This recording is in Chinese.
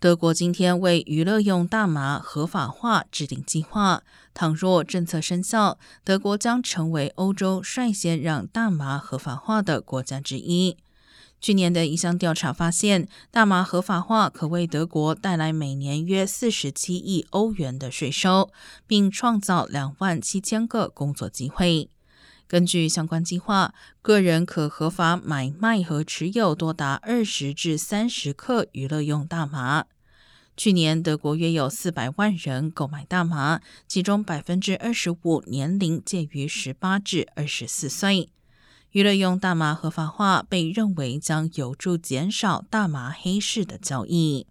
德国今天为娱乐用大麻合法化制定计划，倘若政策生效，德国将成为欧洲率先让大麻合法化的国家之一。去年的一项调查发现，大麻合法化可为德国带来每年约四十七亿欧元的税收，并创造两万七千个工作机会。根据相关计划，个人可合法买卖和持有多达二十至三十克娱乐用大麻。去年，德国约有四百万人购买大麻，其中百分之二十五年龄介于十八至二十四岁。娱乐用大麻合法化被认为将有助减少大麻黑市的交易。